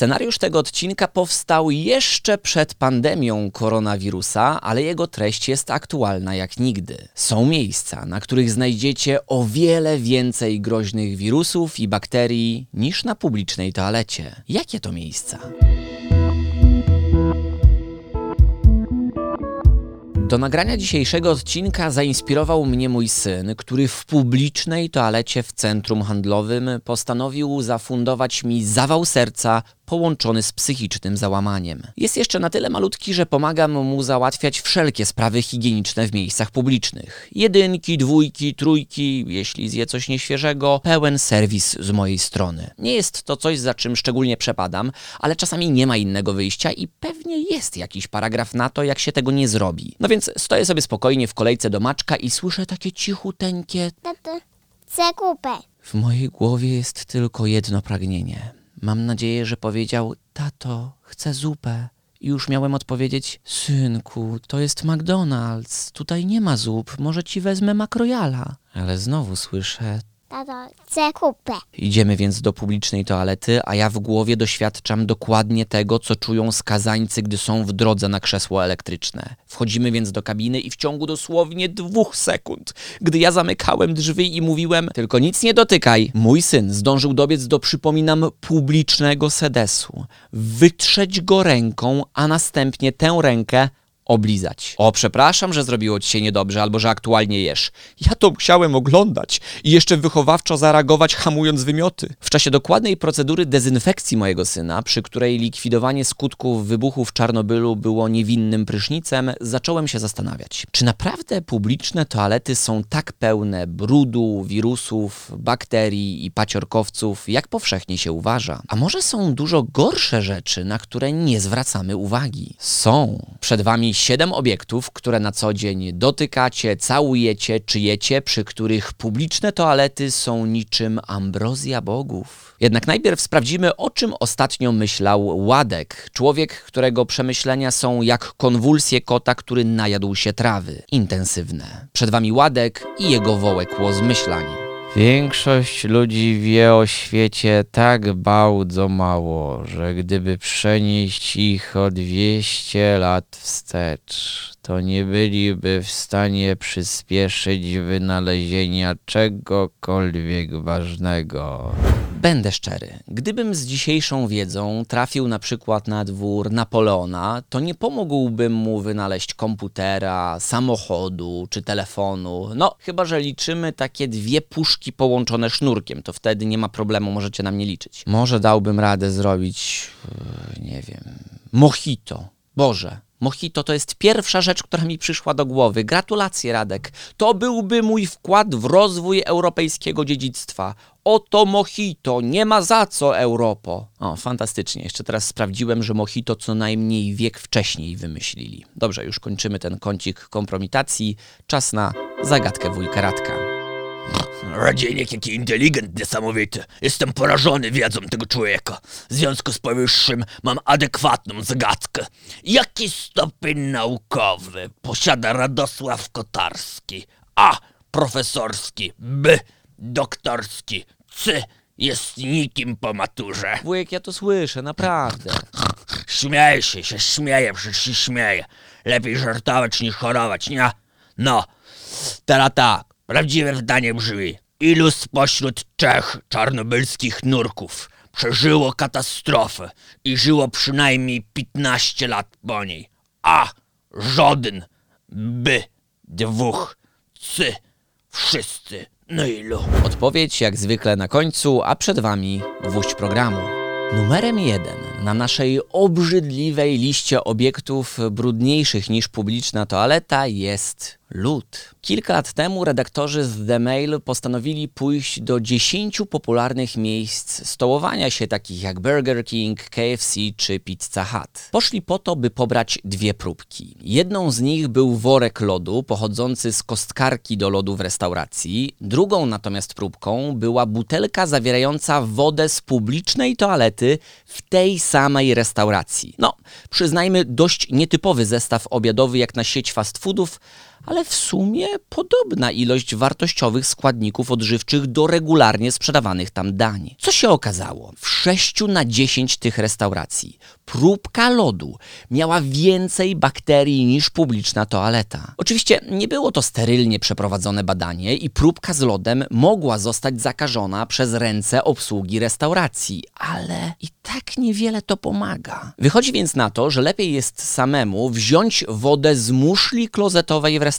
Scenariusz tego odcinka powstał jeszcze przed pandemią koronawirusa, ale jego treść jest aktualna jak nigdy. Są miejsca, na których znajdziecie o wiele więcej groźnych wirusów i bakterii niż na publicznej toalecie. Jakie to miejsca? Do nagrania dzisiejszego odcinka zainspirował mnie mój syn, który w publicznej toalecie w centrum handlowym postanowił zafundować mi zawał serca połączony z psychicznym załamaniem. Jest jeszcze na tyle malutki, że pomagam mu załatwiać wszelkie sprawy higieniczne w miejscach publicznych. Jedynki, dwójki, trójki, jeśli zje coś nieświeżego, pełen serwis z mojej strony. Nie jest to coś, za czym szczególnie przepadam, ale czasami nie ma innego wyjścia i pewnie jest jakiś paragraf na to, jak się tego nie zrobi. No więc stoję sobie spokojnie w kolejce do maczka i słyszę takie cichuteńkie Tato, chcę kupę. w mojej głowie jest tylko jedno pragnienie. Mam nadzieję, że powiedział: Tato, chcę zupę. I już miałem odpowiedzieć: Synku, to jest McDonald's. Tutaj nie ma zup. Może ci wezmę makrojala. Ale znowu słyszę: Tato, chcę kupę. Idziemy więc do publicznej toalety, a ja w głowie doświadczam dokładnie tego, co czują skazańcy, gdy są w drodze na krzesło elektryczne. Wchodzimy więc do kabiny i w ciągu dosłownie dwóch sekund, gdy ja zamykałem drzwi i mówiłem tylko nic nie dotykaj, mój syn zdążył dobiec do, przypominam, publicznego sedesu, wytrzeć go ręką, a następnie tę rękę oblizać. O, przepraszam, że zrobiło ci się niedobrze, albo że aktualnie jesz. Ja to musiałem oglądać i jeszcze wychowawczo zareagować, hamując wymioty. W czasie dokładnej procedury dezynfekcji mojego syna, przy której likwidowanie skutków wybuchu w Czarnobylu było niewinnym prysznicem, zacząłem się zastanawiać, czy naprawdę publiczne toalety są tak pełne brudu, wirusów, bakterii i paciorkowców, jak powszechnie się uważa? A może są dużo gorsze rzeczy, na które nie zwracamy uwagi? Są. Przed wami siedem obiektów, które na co dzień dotykacie, całujecie, czyjecie, przy których publiczne toalety są niczym ambrozja bogów. Jednak najpierw sprawdzimy, o czym ostatnio myślał Ładek, człowiek, którego przemyślenia są jak konwulsje kota, który najadł się trawy. Intensywne. Przed wami Ładek i jego wołekło zmyślań. Większość ludzi wie o świecie tak bardzo mało, że gdyby przenieść ich o 200 lat wstecz, to nie byliby w stanie przyspieszyć wynalezienia czegokolwiek ważnego. Będę szczery. Gdybym z dzisiejszą wiedzą trafił na przykład na dwór Napoleona, to nie pomógłbym mu wynaleźć komputera, samochodu czy telefonu. No, chyba że liczymy takie dwie puszki połączone sznurkiem, to wtedy nie ma problemu, możecie na mnie liczyć. Może dałbym radę zrobić, yy, nie wiem, mojito. Boże, Mojito to jest pierwsza rzecz, która mi przyszła do głowy. Gratulacje, Radek. To byłby mój wkład w rozwój europejskiego dziedzictwa. Oto mojito, nie ma za co, Europo. O, fantastycznie. Jeszcze teraz sprawdziłem, że mojito co najmniej wiek wcześniej wymyślili. Dobrze, już kończymy ten kącik kompromitacji. Czas na zagadkę wujka Radka. Radzieniek jaki inteligent, niesamowity. Jestem porażony wiedzą tego człowieka. W związku z powyższym mam adekwatną zagadkę. Jaki stopień naukowy posiada Radosław Kotarski? A. Profesorski. B. Doktorski. C. Jest nikim po maturze. Wujek, ja to słyszę, naprawdę. Śmieje się, się śmieje, przecież się śmieje. Lepiej żartować niż chorować, nie? No, teraz tak, prawdziwe zdanie brzmi. Ilu spośród trzech czarnobylskich nurków przeżyło katastrofę i żyło przynajmniej 15 lat po niej? A. Żaden. B. Dwóch. C. Wszyscy. No? Odpowiedź jak zwykle na końcu, a przed Wami gwóźdź programu. Numerem jeden na naszej obrzydliwej liście obiektów brudniejszych niż publiczna toaleta jest lód. Kilka lat temu redaktorzy z The Mail postanowili pójść do 10 popularnych miejsc stołowania się, takich jak Burger King, KFC czy Pizza Hut. Poszli po to, by pobrać dwie próbki. Jedną z nich był worek lodu pochodzący z kostkarki do lodu w restauracji, drugą natomiast próbką była butelka zawierająca wodę z publicznej toalety w tej samej restauracji. No, przyznajmy, dość nietypowy zestaw obiadowy jak na sieć fast foodów, ale w sumie podobna ilość wartościowych składników odżywczych do regularnie sprzedawanych tam dań. Co się okazało? W 6 na 10 tych restauracji próbka lodu miała więcej bakterii niż publiczna toaleta. Oczywiście nie było to sterylnie przeprowadzone badanie i próbka z lodem mogła zostać zakażona przez ręce obsługi restauracji, ale i tak niewiele to pomaga. Wychodzi więc na to, że lepiej jest samemu wziąć wodę z muszli klozetowej w restauracji,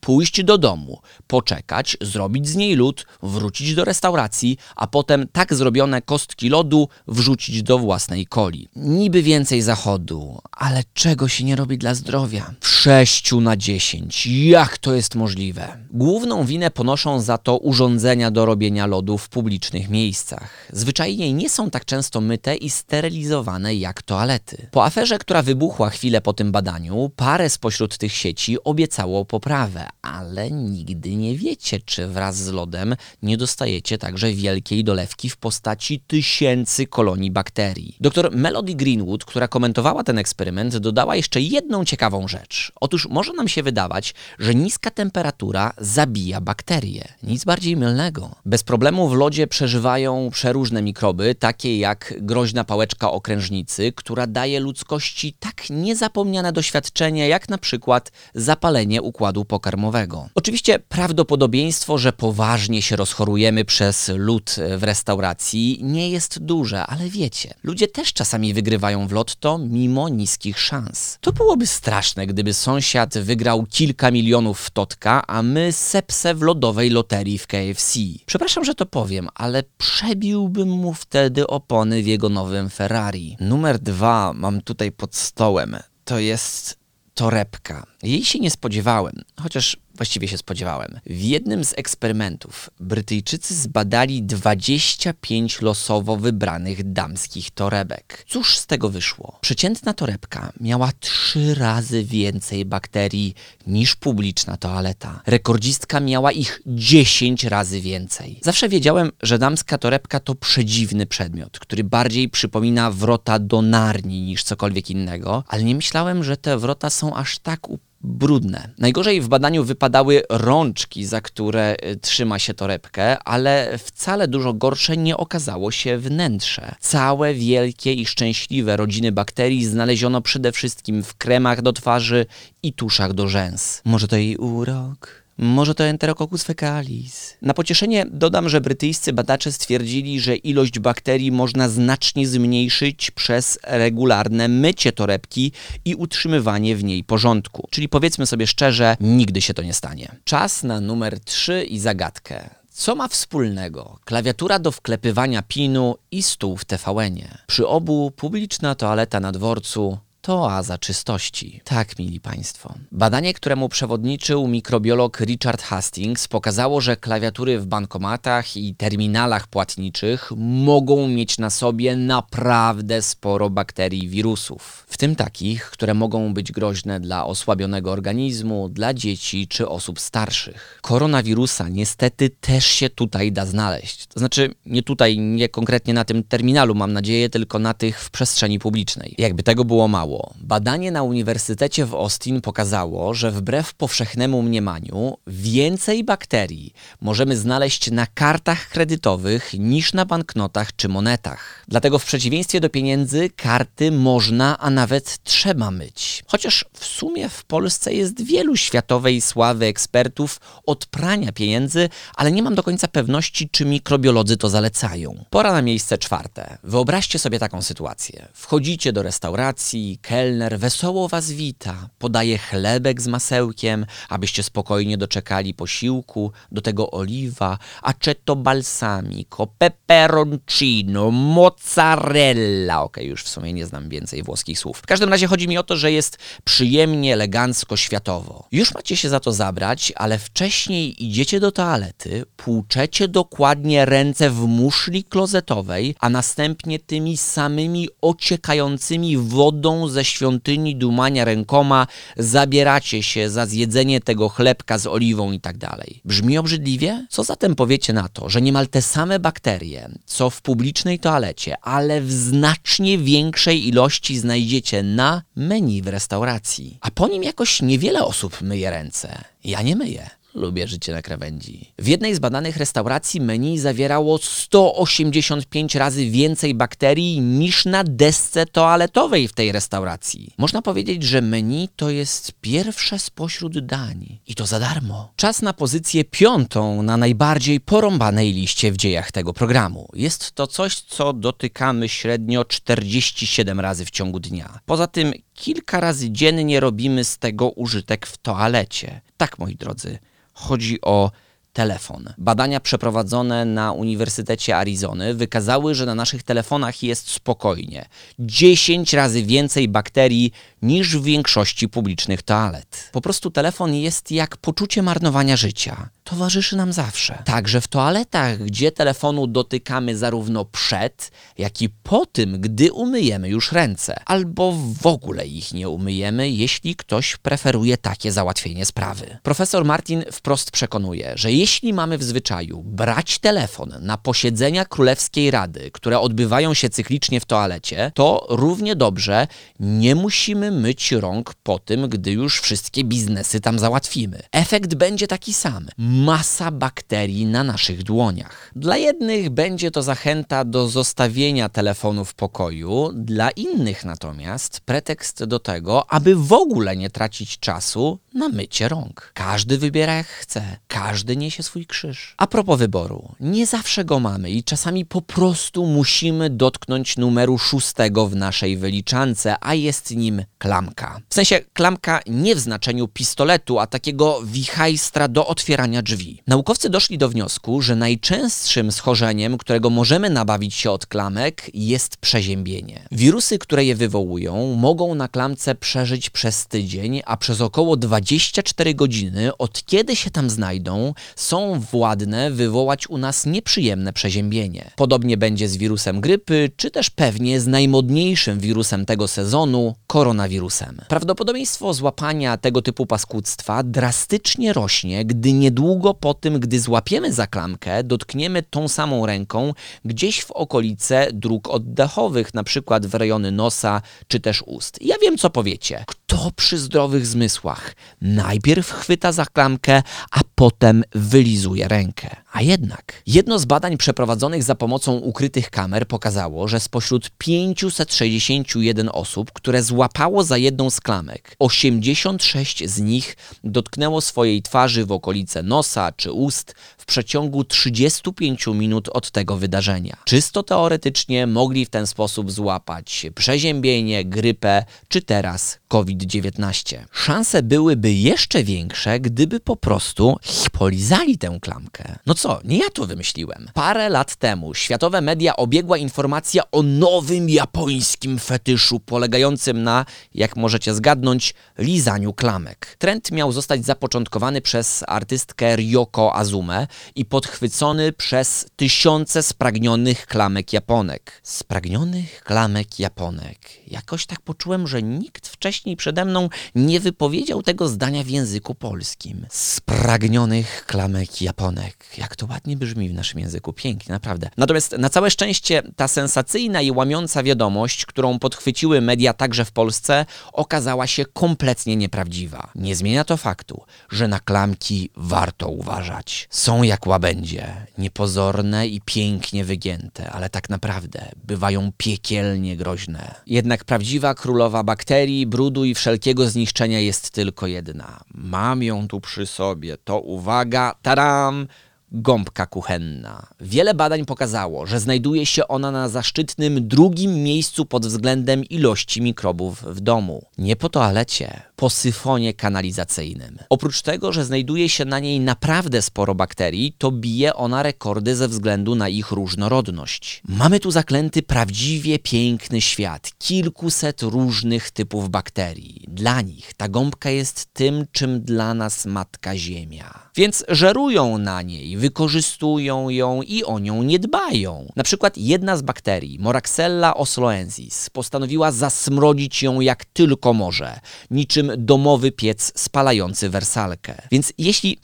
pójść do domu, poczekać, zrobić z niej lód, wrócić do restauracji, a potem tak zrobione kostki lodu wrzucić do własnej coli. Niby więcej zachodu, ale czego się nie robi dla zdrowia? W sześciu na dziesięć. Jak to jest możliwe? Główną winę ponoszą za to urządzenia do robienia lodu w publicznych miejscach. Zwyczajnie nie są tak często myte i sterylizowane jak toalety. Po aferze, która wybuchła chwilę po tym badaniu, parę spośród tych sieci obiecało poprawę, ale nigdy nie wiecie, czy wraz z lodem nie dostajecie także wielkiej dolewki w postaci tysięcy kolonii bakterii. Dr Melody Greenwood, która komentowała ten eksperyment, dodała jeszcze jedną ciekawą rzecz. Otóż może nam się wydawać, że niska temperatura zabija bakterie. Nic bardziej mylnego. Bez problemu w lodzie przeżywają przeróżne mikroby, takie jak groźna pałeczka okrężnicy, która daje ludzkości tak niezapomniane doświadczenie, jak na przykład zapalenie układu pokarmowego. Oczywiście prawdopodobieństwo, że poważnie się rozchorujemy przez lód w restauracji nie jest duże, ale wiecie, ludzie też czasami wygrywają w lotto mimo niskich szans. To byłoby straszne, gdyby sąsiad wygrał kilka milionów w totka, a my sepse w lodowej loterii w KFC. Przepraszam, że to powiem, ale przebiłbym mu wtedy opony w jego nowym Ferrari. Numer dwa mam tutaj pod stołem. To jest torebka. Jej się nie spodziewałem, chociaż właściwie się spodziewałem. W jednym z eksperymentów Brytyjczycy zbadali 25 losowo wybranych damskich torebek. Cóż z tego wyszło? Przeciętna torebka miała trzy razy więcej bakterii niż publiczna toaleta. Rekordzistka miała ich 10 razy więcej. Zawsze wiedziałem, że damska torebka to przedziwny przedmiot, który bardziej przypomina wrota do Narni niż cokolwiek innego, ale nie myślałem, że te wrota są aż tak brudne. Najgorzej w badaniu wypadały rączki, za które y, trzyma się torebkę, ale wcale dużo gorsze nie okazało się wnętrze. Całe wielkie i szczęśliwe rodziny bakterii znaleziono przede wszystkim w kremach do twarzy i tuszach do rzęs. Może to jej urok? Może to Enterococcus fecalis. Na pocieszenie dodam, że brytyjscy badacze stwierdzili, że ilość bakterii można znacznie zmniejszyć przez regularne mycie torebki i utrzymywanie w niej porządku. Czyli powiedzmy sobie szczerze, nigdy się to nie stanie. Czas na numer 3 i zagadkę. Co ma wspólnego klawiatura do wklepywania pinu i stół w TVN-ie? Przy obu publiczna toaleta na dworcu to oaza czystości. Tak, mili Państwo. Badanie, któremu przewodniczył mikrobiolog Richard Hastings, pokazało, że klawiatury w bankomatach i terminalach płatniczych mogą mieć na sobie naprawdę sporo bakterii i wirusów. W tym takich, które mogą być groźne dla osłabionego organizmu, dla dzieci czy osób starszych. Koronawirusa niestety też się tutaj da znaleźć. To znaczy, nie tutaj, nie konkretnie na tym terminalu, mam nadzieję, tylko na tych w przestrzeni publicznej. Jakby tego było mało, Badanie na Uniwersytecie w Austin pokazało, że wbrew powszechnemu mniemaniu więcej bakterii możemy znaleźć na kartach kredytowych niż na banknotach czy monetach. Dlatego w przeciwieństwie do pieniędzy karty można, a nawet trzeba myć. Chociaż w sumie w Polsce jest wielu światowej sławy ekspertów od prania pieniędzy, ale nie mam do końca pewności, czy mikrobiolodzy to zalecają. Pora na miejsce czwarte. Wyobraźcie sobie taką sytuację. Wchodzicie do restauracji, kelner wesoło was wita, podaje chlebek z masełkiem, abyście spokojnie doczekali posiłku, do tego oliwa, aceto balsamico, peperoncino, mozzarella. Okej, już w sumie nie znam więcej włoskich słów. W każdym razie chodzi mi o to, że jest przyjemnie, elegancko, światowo. Już macie się za to zabrać, ale wcześniej idziecie do toalety, płuczecie dokładnie ręce w muszli klozetowej, a następnie tymi samymi ociekającymi wodą ze świątyni dumania rękoma, zabieracie się za zjedzenie tego chlebka z oliwą i tak dalej. Brzmi obrzydliwie? Co zatem powiecie na to, że niemal te same bakterie, co w publicznej toalecie, ale w znacznie większej ilości znajdziecie na menu w restauracji. A po nim jakoś niewiele osób myje ręce. Ja nie myję. Lubię życie na krawędzi. W jednej z badanych restauracji menu zawierało 185 razy więcej bakterii niż na desce toaletowej w tej restauracji. Można powiedzieć, że menu to jest pierwsze spośród dań. I to za darmo. Czas na pozycję piątą na najbardziej porąbanej liście w dziejach tego programu. Jest to coś, co dotykamy średnio 47 razy w ciągu dnia. Poza tym kilka razy dziennie robimy z tego użytek w toalecie. Tak, moi drodzy, chodzi o telefon. Badania przeprowadzone na Uniwersytecie Arizony wykazały, że na naszych telefonach jest spokojnie 10 razy więcej bakterii niż w większości publicznych toalet. Po prostu telefon jest jak poczucie marnowania życia. Towarzyszy nam zawsze. Także w toaletach, gdzie telefonu dotykamy zarówno przed, jak i po tym, gdy umyjemy już ręce, albo w ogóle ich nie umyjemy, jeśli ktoś preferuje takie załatwienie sprawy. Profesor Martin wprost przekonuje, że jeśli mamy w zwyczaju brać telefon na posiedzenia Królewskiej Rady, które odbywają się cyklicznie w toalecie, to równie dobrze nie musimy myć rąk po tym, gdy już wszystkie biznesy tam załatwimy. Efekt będzie taki sam. Masa bakterii na naszych dłoniach. Dla jednych będzie to zachęta do zostawienia telefonu w pokoju, dla innych natomiast pretekst do tego, aby w ogóle nie tracić czasu na mycie rąk. Każdy wybiera jak chce, każdy niesie swój krzyż. A propos wyboru, nie zawsze go mamy i czasami po prostu musimy dotknąć numeru szóstego w naszej wyliczance, a jest nim klamka. W sensie klamka nie w znaczeniu pistoletu, a takiego wichajstra do otwierania drzwi. Naukowcy doszli do wniosku, że najczęstszym schorzeniem, którego możemy nabawić się od klamek, jest przeziębienie. Wirusy, które je wywołują, mogą na klamce przeżyć przez tydzień, a przez około 24 godziny od kiedy się tam znajdą, są władne wywołać u nas nieprzyjemne przeziębienie. Podobnie będzie z wirusem grypy, czy też pewnie z najmodniejszym wirusem tego sezonu koronawirusem. Prawdopodobieństwo złapania tego typu paskudztwa drastycznie rośnie, gdy niedługo po tym, gdy złapiemy za klamkę, dotkniemy tą samą ręką gdzieś w okolice dróg oddechowych, na przykład w rejony nosa czy też ust. Ja wiem, co powiecie. Kto przy zdrowych zmysłach najpierw chwyta za klamkę, a potem wylizuje rękę? A jednak, jedno z badań przeprowadzonych za pomocą ukrytych kamer pokazało, że spośród 561 osób, które złapało za jedną z klamek, 86 z nich dotknęło swojej twarzy w okolice nosa czy ust w przeciągu 35 minut od tego wydarzenia. Czysto teoretycznie mogli w ten sposób złapać przeziębienie, grypę czy teraz COVID-19. Szanse byłyby jeszcze większe, gdyby po prostu polizali tę klamkę. No co, nie ja to wymyśliłem. Parę lat temu światowe media obiegła informacja o nowym japońskim fetyszu polegającym na, jak możecie zgadnąć, lizaniu klamek. Trend miał zostać zapoczątkowany przez artystkę Ryoko Azume i podchwycony przez tysiące spragnionych klamek Japonek. Spragnionych klamek Japonek. Jakoś tak poczułem, że nikt wcześniej przede mną nie wypowiedział tego zdania w języku polskim. Spragnionych klamek Japonek. Jak to ładnie brzmi w naszym języku. Pięknie, naprawdę. Natomiast na całe szczęście ta sensacyjna i łamiąca wiadomość, którą podchwyciły media także w Polsce, okazała się kompletnie nieprawdziwa. Nie zmienia to faktu, że na klamki warto uważać. Są jak łabędzie, niepozorne i pięknie wygięte, ale tak naprawdę bywają piekielnie groźne. Jednak prawdziwa królowa bakterii, brudu i wszelkiego zniszczenia jest tylko jedna. Mam ją tu przy sobie. To uwaga, taram! Gąbka kuchenna. Wiele badań pokazało, że znajduje się ona na zaszczytnym drugim miejscu pod względem ilości mikrobów w domu. Nie po toalecie, po syfonie kanalizacyjnym. Oprócz tego, że znajduje się na niej naprawdę sporo bakterii, to bije ona rekordy ze względu na ich różnorodność. Mamy tu zaklęty prawdziwie piękny świat, kilkuset różnych typów bakterii. Dla nich ta gąbka jest tym, czym dla nas matka Ziemia. Więc żerują na niej wykorzystują ją i o nią nie dbają. Na przykład jedna z bakterii, Moraxella osloensis, postanowiła zasmrodzić ją jak tylko może, niczym domowy piec spalający wersalkę. Więc jeśli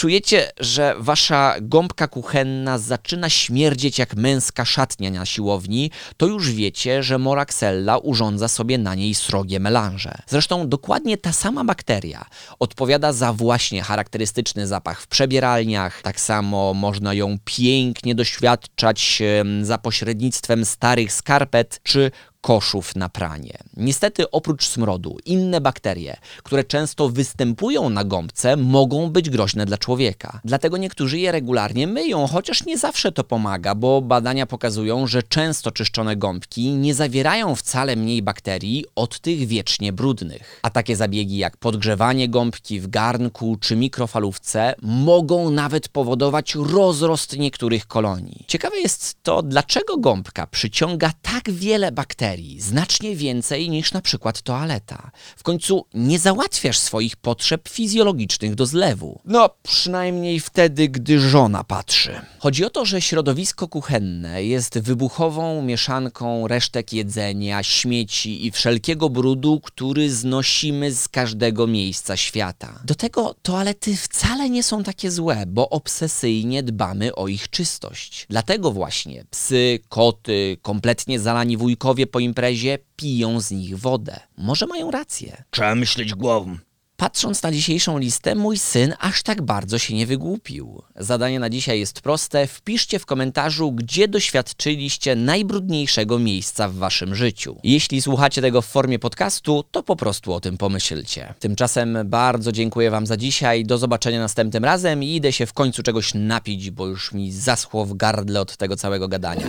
Czujecie, że wasza gąbka kuchenna zaczyna śmierdzieć jak męska szatnia na siłowni, to już wiecie, że Moraxella urządza sobie na niej srogie melanże. Zresztą dokładnie ta sama bakteria odpowiada za właśnie charakterystyczny zapach w przebieralniach. Tak samo można ją pięknie doświadczać za pośrednictwem starych skarpet czy koszów na pranie. Niestety, oprócz smrodu, inne bakterie, które często występują na gąbce, mogą być groźne dla człowieka. Dlatego niektórzy je regularnie myją, chociaż nie zawsze to pomaga, bo badania pokazują, że często czyszczone gąbki nie zawierają wcale mniej bakterii od tych wiecznie brudnych. A takie zabiegi jak podgrzewanie gąbki w garnku czy mikrofalówce mogą nawet powodować rozrost niektórych kolonii. Ciekawe jest to, dlaczego gąbka przyciąga tak wiele bakterii, znacznie więcej niż na przykład toaleta. W końcu nie załatwiasz swoich potrzeb fizjologicznych do zlewu. No, przynajmniej wtedy, gdy żona patrzy. Chodzi o to, że środowisko kuchenne jest wybuchową mieszanką resztek jedzenia, śmieci i wszelkiego brudu, który znosimy z każdego miejsca świata. Do tego toalety wcale nie są takie złe, bo obsesyjnie dbamy o ich czystość. Dlatego właśnie psy, koty, kompletnie zalani wujkowie po imprezie piją z nich wodę. Może mają rację. Trzeba myśleć głową. Patrząc na dzisiejszą listę, mój syn aż tak bardzo się nie wygłupił. Zadanie na dzisiaj jest proste. Wpiszcie w komentarzu, gdzie doświadczyliście najbrudniejszego miejsca w waszym życiu. Jeśli słuchacie tego w formie podcastu, to po prostu o tym pomyślcie. Tymczasem bardzo dziękuję wam za dzisiaj. Do zobaczenia następnym razem i idę się w końcu czegoś napić, bo już mi zaschło w gardle od tego całego gadania.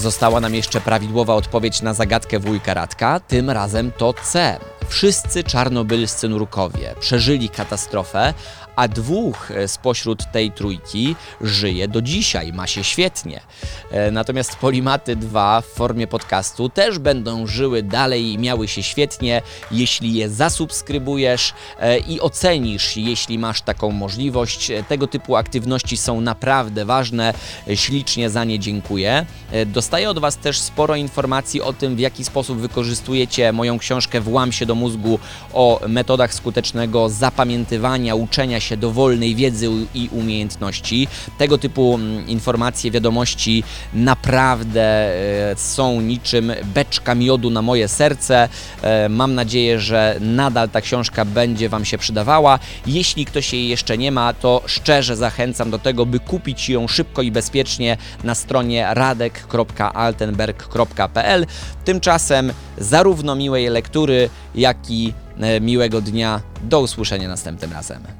Została nam jeszcze prawidłowa odpowiedź na zagadkę wujka Radka, tym razem to C. Wszyscy czarnobylscy nurkowie przeżyli katastrofę, a dwóch e, spośród tej trójki żyje do dzisiaj, ma się świetnie. E, Natomiast Polimaty 2 w formie podcastu też będą żyły dalej i miały się świetnie, jeśli je zasubskrybujesz e, i ocenisz, jeśli masz taką możliwość. Tego typu aktywności są naprawdę ważne, ślicznie za nie dziękuję. Dostaję od Was też sporo informacji o tym, w jaki sposób wykorzystujecie moją książkę Włam się do mózgu o metodach skutecznego zapamiętywania, uczenia się dowolnej wiedzy i umiejętności. Tego typu mm, informacje, wiadomości naprawdę e, są niczym beczka miodu na moje serce. E, Mam nadzieję, że nadal ta książka będzie Wam się przydawała. Jeśli ktoś jej jeszcze nie ma, to szczerze zachęcam do tego, by kupić ją szybko i bezpiecznie na stronie radek.altenberg.pl. Tymczasem zarówno miłej lektury, jak i e, miłego dnia. Do usłyszenia następnym razem.